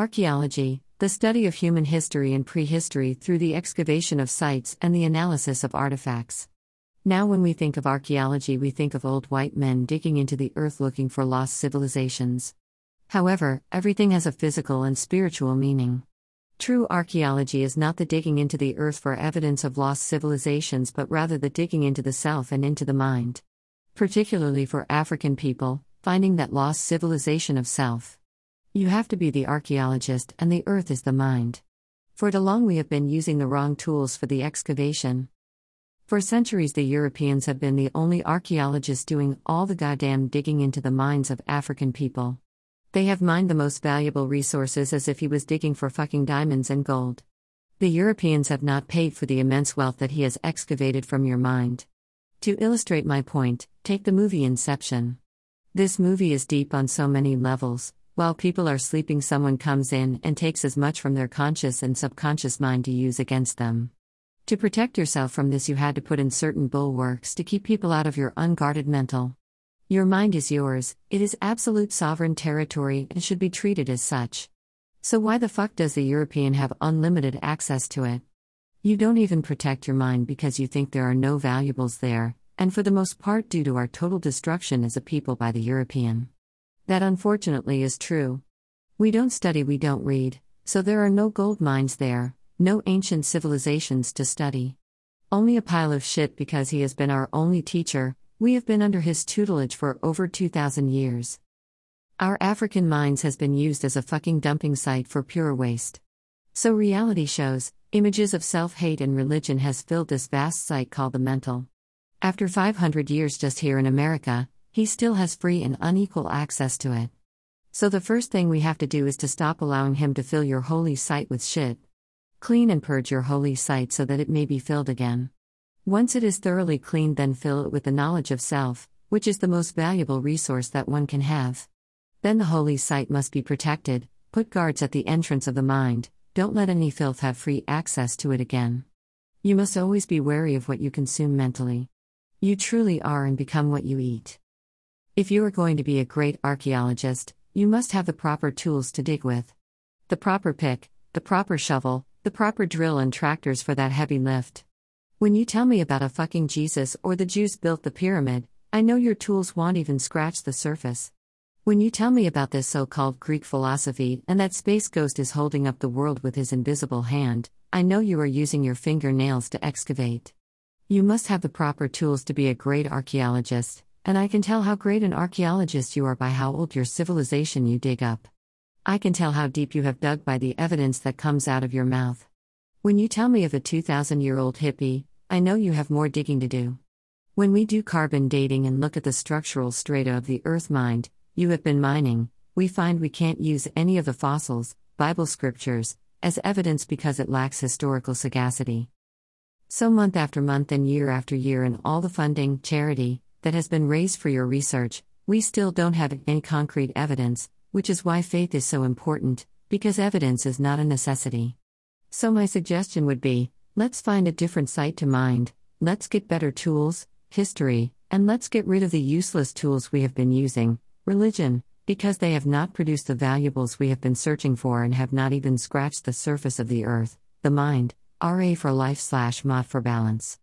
Archaeology, the study of human history and prehistory through the excavation of sites and the analysis of artifacts. Now, when we think of archaeology, we think of old white men digging into the earth looking for lost civilizations. However, everything has a physical and spiritual meaning. True archaeology is not the digging into the earth for evidence of lost civilizations, but rather the digging into the self and into the mind. Particularly for African people, finding that lost civilization of self. You have to be the archaeologist, and the earth is the mind. For too long, we have been using the wrong tools for the excavation. For centuries, the Europeans have been the only archaeologists doing all the goddamn digging into the minds of African people. They have mined the most valuable resources as if he was digging for fucking diamonds and gold. The Europeans have not paid for the immense wealth that he has excavated from your mind. To illustrate my point, take the movie Inception. This movie is deep on so many levels, while people are sleeping, someone comes in and takes as much from their conscious and subconscious mind to use against them. To protect yourself from this, you had to put in certain bulwarks to keep people out of your unguarded mental. Your mind is yours, it is absolute sovereign territory and should be treated as such. So, why the fuck does the European have unlimited access to it? You don't even protect your mind because you think there are no valuables there, and for the most part, due to our total destruction as a people by the European. That unfortunately is true. We don't study, we don't read, so there are no gold mines there, no ancient civilizations to study. Only a pile of shit because he has been our only teacher, we have been under his tutelage for over 2,000 years. Our African mines has been used as a fucking dumping site for pure waste. So reality shows, images of self hate and religion has filled this vast site called the mental. After 500 years just here in America, he still has free and unequal access to it. So the first thing we have to do is to stop allowing him to fill your holy site with shit. Clean and purge your holy site so that it may be filled again. Once it is thoroughly cleaned, then fill it with the knowledge of self, which is the most valuable resource that one can have. Then the holy site must be protected, put guards at the entrance of the mind, don't let any filth have free access to it again. You must always be wary of what you consume mentally. You truly are and become what you eat. If you are going to be a great archaeologist, you must have the proper tools to dig with. The proper pick, the proper shovel, the proper drill, and tractors for that heavy lift. When you tell me about a fucking Jesus or the Jews built the pyramid, I know your tools won't even scratch the surface. When you tell me about this so called Greek philosophy and that space ghost is holding up the world with his invisible hand, I know you are using your fingernails to excavate. You must have the proper tools to be a great archaeologist, and I can tell how great an archaeologist you are by how old your civilization you dig up. I can tell how deep you have dug by the evidence that comes out of your mouth. When you tell me of a 2,000 year old hippie, I know you have more digging to do. When we do carbon dating and look at the structural strata of the earth mind, you have been mining, we find we can't use any of the fossils, Bible scriptures, as evidence because it lacks historical sagacity. So, month after month and year after year, and all the funding, charity, that has been raised for your research, we still don't have any concrete evidence, which is why faith is so important, because evidence is not a necessity. So, my suggestion would be let's find a different site to mind, let's get better tools, history, and let's get rid of the useless tools we have been using, religion, because they have not produced the valuables we have been searching for and have not even scratched the surface of the earth, the mind, RA for life slash Ma'at for balance.